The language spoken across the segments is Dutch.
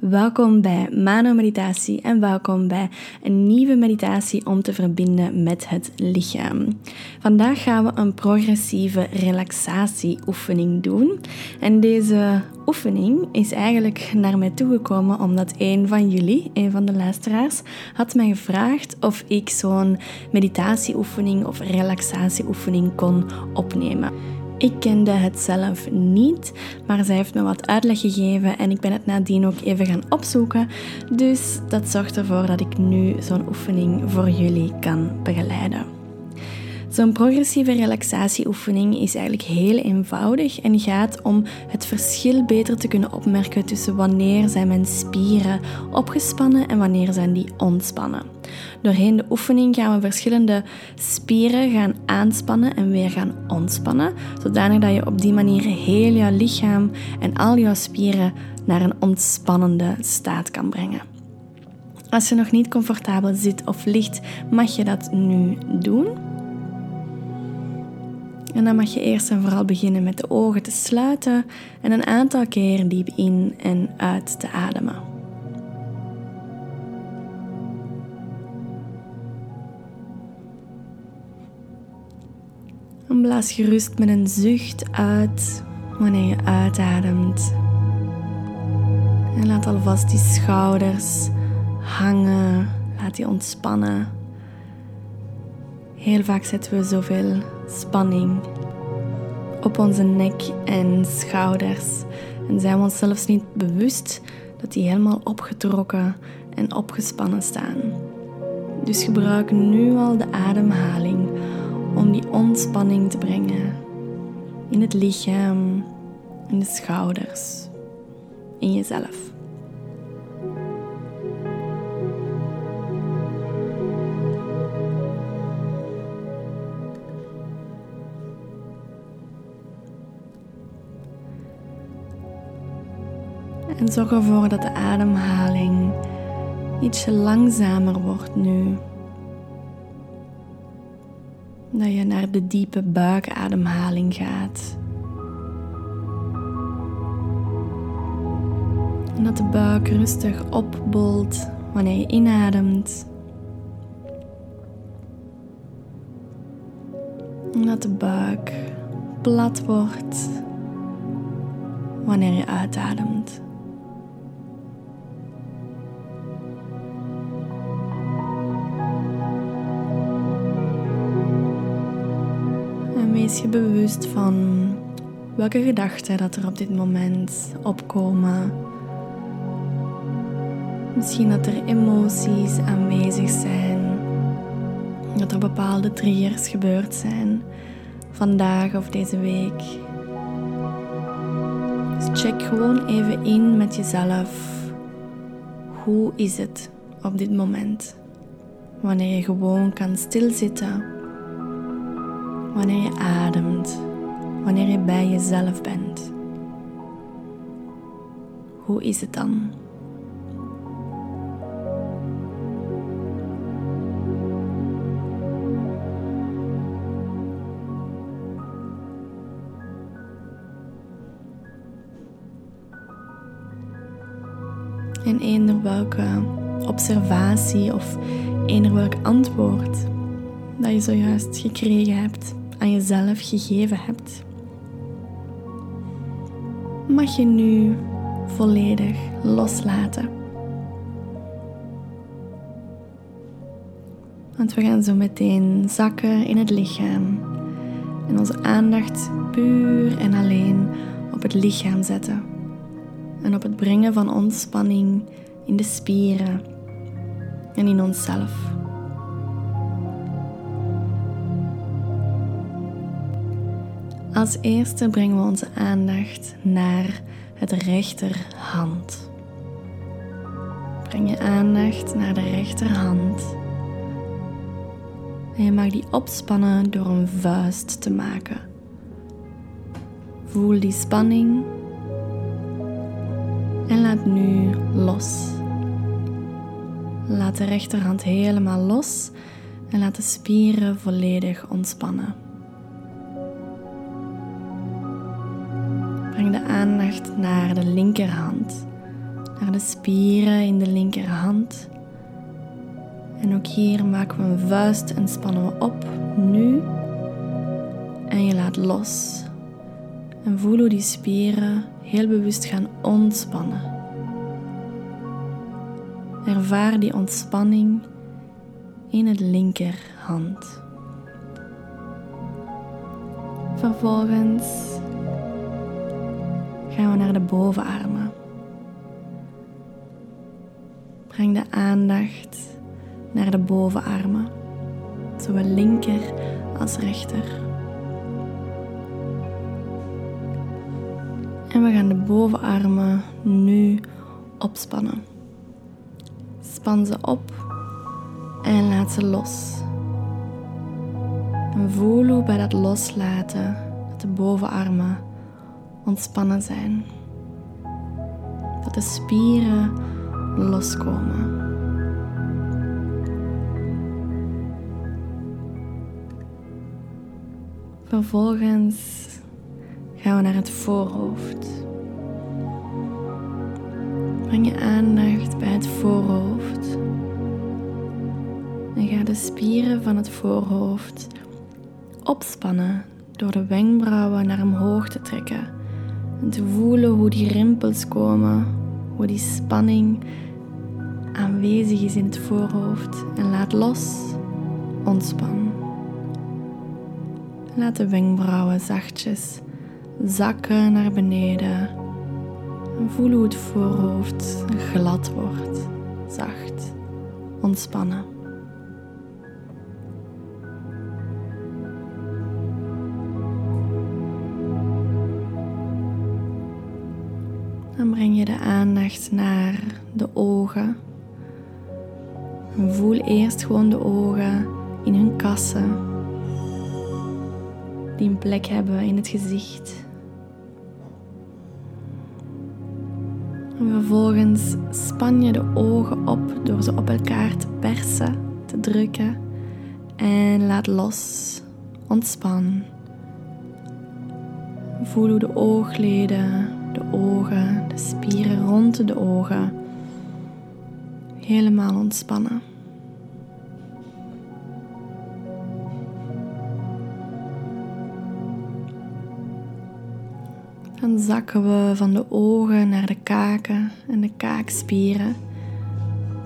Welkom bij Mano Meditatie en welkom bij een nieuwe meditatie om te verbinden met het lichaam. Vandaag gaan we een progressieve relaxatieoefening doen. En deze oefening is eigenlijk naar mij toegekomen omdat een van jullie, een van de luisteraars, had mij gevraagd of ik zo'n meditatieoefening of relaxatieoefening kon opnemen. Ik kende het zelf niet, maar zij heeft me wat uitleg gegeven en ik ben het nadien ook even gaan opzoeken. Dus dat zorgt ervoor dat ik nu zo'n oefening voor jullie kan begeleiden. Zo'n progressieve relaxatieoefening is eigenlijk heel eenvoudig en gaat om het verschil beter te kunnen opmerken tussen wanneer zijn mijn spieren opgespannen en wanneer zijn die ontspannen. Doorheen de oefening gaan we verschillende spieren gaan aanspannen en weer gaan ontspannen, zodanig dat je op die manier heel jouw lichaam en al jouw spieren naar een ontspannende staat kan brengen. Als je nog niet comfortabel zit of ligt, mag je dat nu doen. En dan mag je eerst en vooral beginnen met de ogen te sluiten en een aantal keer diep in en uit te ademen. En blaas gerust met een zucht uit wanneer je uitademt. En laat alvast die schouders hangen. Laat die ontspannen. Heel vaak zetten we zoveel spanning op onze nek en schouders. En zijn we ons zelfs niet bewust dat die helemaal opgetrokken en opgespannen staan. Dus gebruik nu al de ademhaling om die ontspanning te brengen in het lichaam, in de schouders, in jezelf. En zorg ervoor dat de ademhaling ietsje langzamer wordt nu. Dat je naar de diepe buikademhaling gaat. En dat de buik rustig opbolt wanneer je inademt. En dat de buik plat wordt wanneer je uitademt. Wees je bewust van welke gedachten dat er op dit moment opkomen. Misschien dat er emoties aanwezig zijn, dat er bepaalde triggers gebeurd zijn vandaag of deze week. Dus check gewoon even in met jezelf. Hoe is het op dit moment? Wanneer je gewoon kan stilzitten wanneer je ademt, wanneer je bij jezelf bent. Hoe is het dan? En eender welke observatie of eender welk antwoord dat je zojuist gekregen hebt, aan jezelf gegeven hebt, mag je nu volledig loslaten. Want we gaan zo meteen zakken in het lichaam en onze aandacht puur en alleen op het lichaam zetten en op het brengen van ontspanning in de spieren en in onszelf. Als eerste brengen we onze aandacht naar het rechterhand. Breng je aandacht naar de rechterhand. En je mag die opspannen door een vuist te maken. Voel die spanning en laat nu los. Laat de rechterhand helemaal los en laat de spieren volledig ontspannen. Aandacht naar de linkerhand. naar de spieren in de linkerhand. En ook hier maken we een vuist en spannen we op. Nu. En je laat los. En voel hoe die spieren heel bewust gaan ontspannen. Ervaar die ontspanning in het linkerhand. Vervolgens gaan we naar de bovenarmen. Breng de aandacht naar de bovenarmen, zowel linker als rechter. En we gaan de bovenarmen nu opspannen. Span ze op en laat ze los. En voel hoe bij dat loslaten dat de bovenarmen ontspannen zijn. Dat de spieren loskomen. Vervolgens gaan we naar het voorhoofd. Breng je aandacht bij het voorhoofd. En ga de spieren van het voorhoofd opspannen door de wenkbrauwen naar omhoog te trekken. En te voelen hoe die rimpels komen, hoe die spanning aanwezig is in het voorhoofd. En laat los, ontspan. Laat de wenkbrauwen zachtjes zakken naar beneden. En voel hoe het voorhoofd glad wordt, zacht, ontspannen. De aandacht naar de ogen. En voel eerst gewoon de ogen in hun kassen, die een plek hebben in het gezicht. En vervolgens span je de ogen op door ze op elkaar te persen, te drukken en laat los. Ontspan. Voel hoe de oogleden, de ogen, de spieren rond de ogen helemaal ontspannen. Dan zakken we van de ogen naar de kaken en de kaakspieren.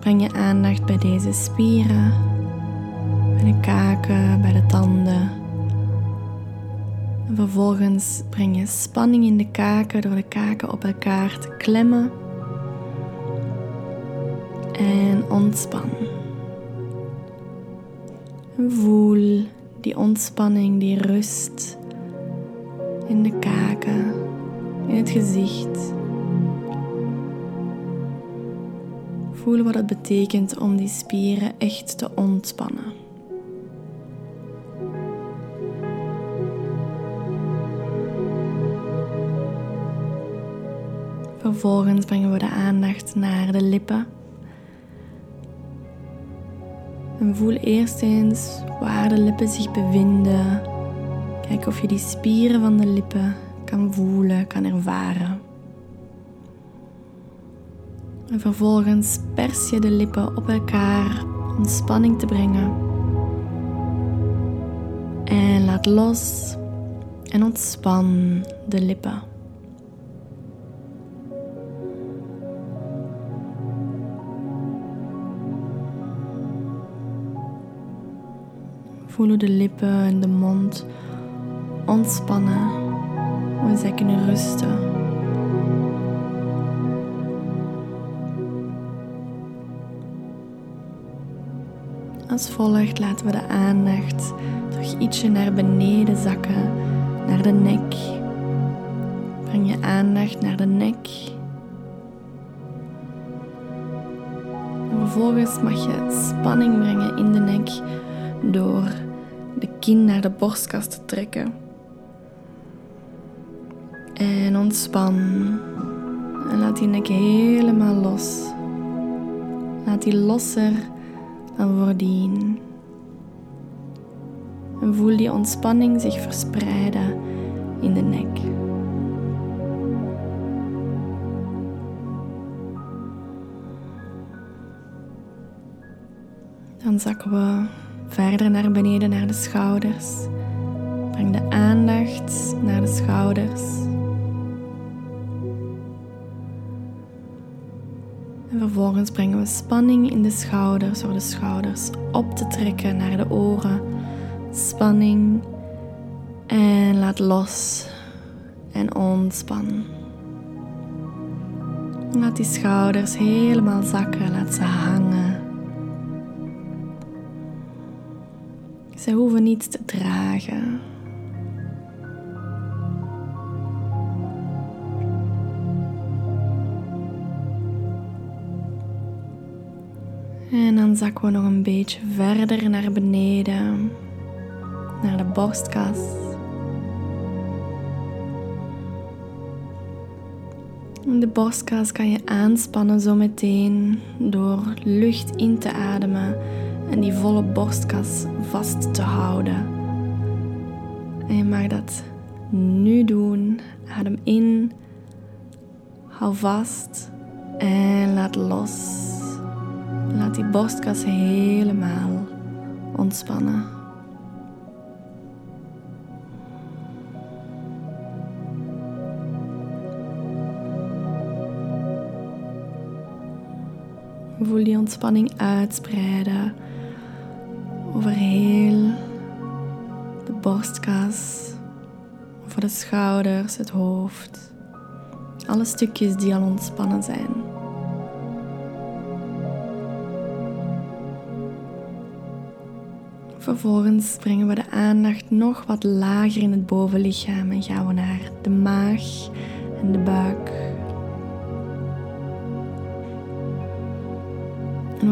Breng je aandacht bij deze spieren, bij de kaken, bij de tanden. En vervolgens breng je spanning in de kaken door de kaken op elkaar te klemmen. En ontspan. Voel die ontspanning, die rust in de kaken in het gezicht. Voel wat het betekent om die spieren echt te ontspannen. Vervolgens brengen we de aandacht naar de lippen. En voel eerst eens waar de lippen zich bevinden. Kijk of je die spieren van de lippen kan voelen, kan ervaren. En vervolgens pers je de lippen op elkaar om ontspanning te brengen. En laat los en ontspan de lippen. Voel de lippen en de mond ontspannen hoe zij kunnen rusten. Als volgt laten we de aandacht terug ietsje naar beneden zakken, naar de nek. Breng je aandacht naar de nek. En vervolgens mag je spanning brengen in de nek door kin naar de borstkast te trekken. En ontspan. En laat die nek helemaal los. Laat die losser dan voordien. En voel die ontspanning zich verspreiden in de nek. Dan zakken we verder naar beneden naar de schouders. Breng de aandacht naar de schouders. En vervolgens brengen we spanning in de schouders door de schouders op te trekken naar de oren. Spanning en laat los en ontspan. Laat die schouders helemaal zakken, laat ze hangen. Ze hoeven niets te dragen. En dan zakken we nog een beetje verder naar beneden, naar de borstkas. De borstkas kan je aanspannen zometeen door lucht in te ademen en die volle borstkas vast te houden. En je mag dat nu doen. Adem in, hou vast en laat los. Laat die borstkas helemaal ontspannen. Voel die ontspanning uitspreiden over heel de borstkas, over de schouders, het hoofd. Alle stukjes die al ontspannen zijn. Vervolgens brengen we de aandacht nog wat lager in het bovenlichaam en gaan we naar de maag en de buik.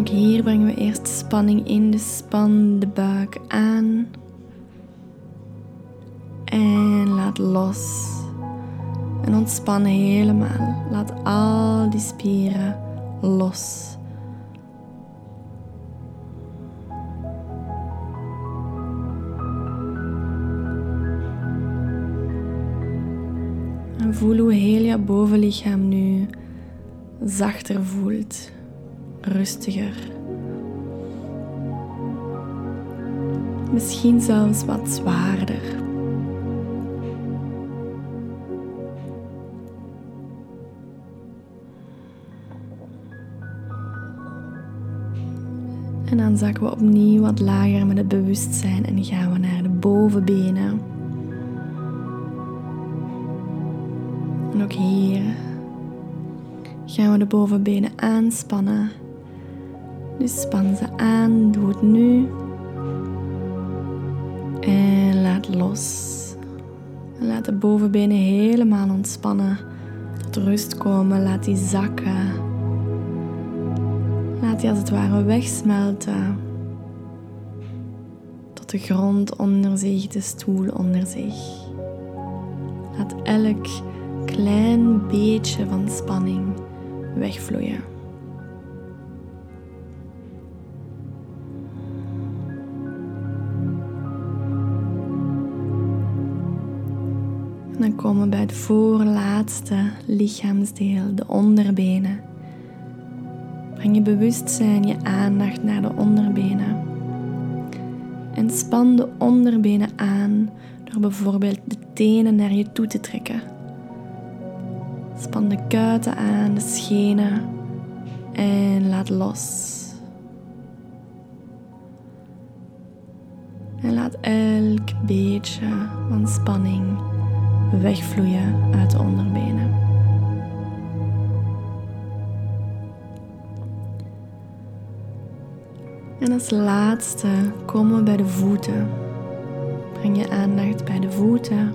Ook hier brengen we eerst spanning in de span de buik aan. En laat los. En ontspan helemaal. Laat al die spieren los. En voel hoe heel je bovenlichaam nu zachter voelt rustiger. Misschien zelfs wat zwaarder. En dan zakken we opnieuw wat lager met het bewustzijn en gaan we naar de bovenbenen. En ook hier gaan we de bovenbenen aanspannen. Dus span ze aan, doe het nu. En laat los. laat de bovenbenen helemaal ontspannen. Tot rust komen. Laat die zakken. Laat die als het ware wegsmelten. Tot de grond onder zich, de stoel onder zich. Laat elk klein beetje van spanning wegvloeien. Dan komen we bij het voorlaatste lichaamsdeel, de onderbenen. Breng je bewustzijn, je aandacht naar de onderbenen. En span de onderbenen aan door bijvoorbeeld de tenen naar je toe te trekken. Span de kuiten aan, de schenen en laat los. En laat elk beetje van spanning wegvloeien uit de onderbenen. En als laatste komen we bij de voeten. Breng je aandacht bij de voeten.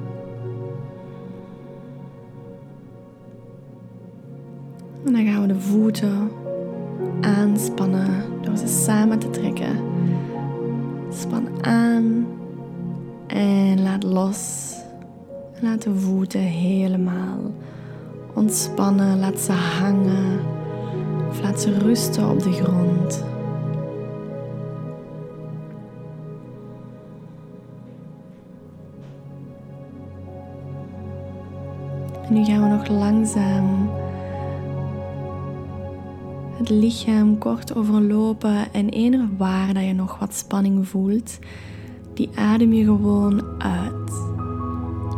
En dan gaan we de voeten aanspannen door ze samen te trekken. Span aan en laat los. Laat de voeten helemaal ontspannen. Laat ze hangen. Of laat ze rusten op de grond. En nu gaan we nog langzaam het lichaam kort overlopen en eender waar dat je nog wat spanning voelt, die adem je gewoon uit.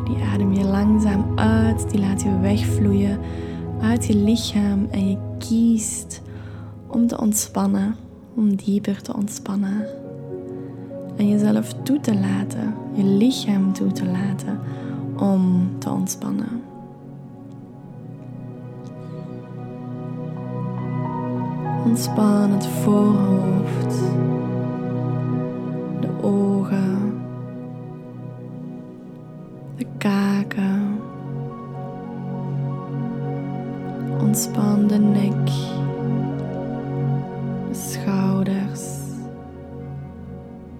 Die adem je langzaam uit, die laat je wegvloeien uit je lichaam en je kiest om te ontspannen, om dieper te ontspannen. En jezelf toe te laten, je lichaam toe te laten om te ontspannen. Ontspan het voorhoofd,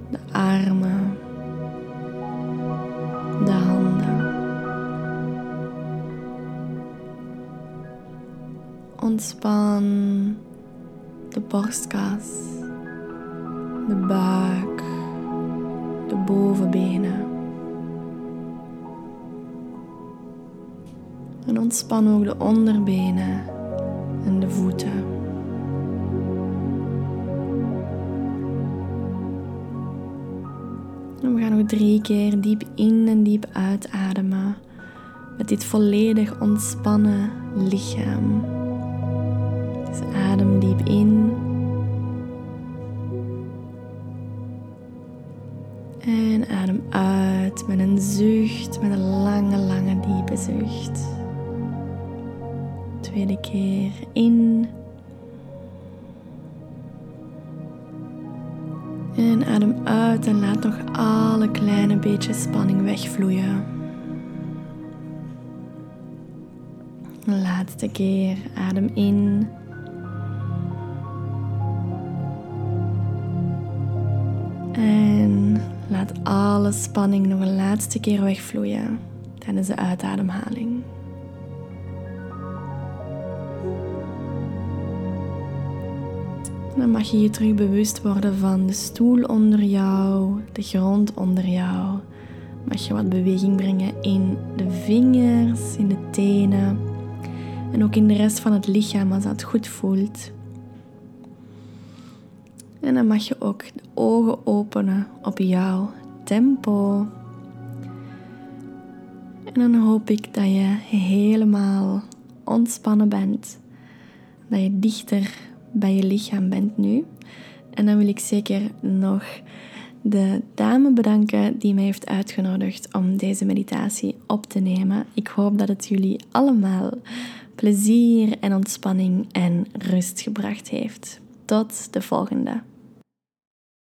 de armen, de handen. Ontspan de borstkas, de buik, de bovenbenen. En ontspan ook de onderbenen en de voeten. Drie keer diep in en diep uitademen met dit volledig ontspannen lichaam. Dus adem diep in. En adem uit met een zucht, met een lange, lange, diepe zucht. Tweede keer in. En adem uit en laat nog alle kleine beetjes spanning wegvloeien. Laatste keer adem in. En laat alle spanning nog een laatste keer wegvloeien tijdens de uitademhaling. Dan mag je je terug bewust worden van de stoel onder jou, de grond onder jou. Mag je wat beweging brengen in de vingers, in de tenen en ook in de rest van het lichaam als dat goed voelt. En dan mag je ook de ogen openen op jouw tempo. En dan hoop ik dat je helemaal ontspannen bent. Dat je dichter bij je lichaam bent nu. En dan wil ik zeker nog de dame bedanken die mij heeft uitgenodigd om deze meditatie op te nemen. Ik hoop dat het jullie allemaal plezier en ontspanning en rust gebracht heeft. Tot de volgende.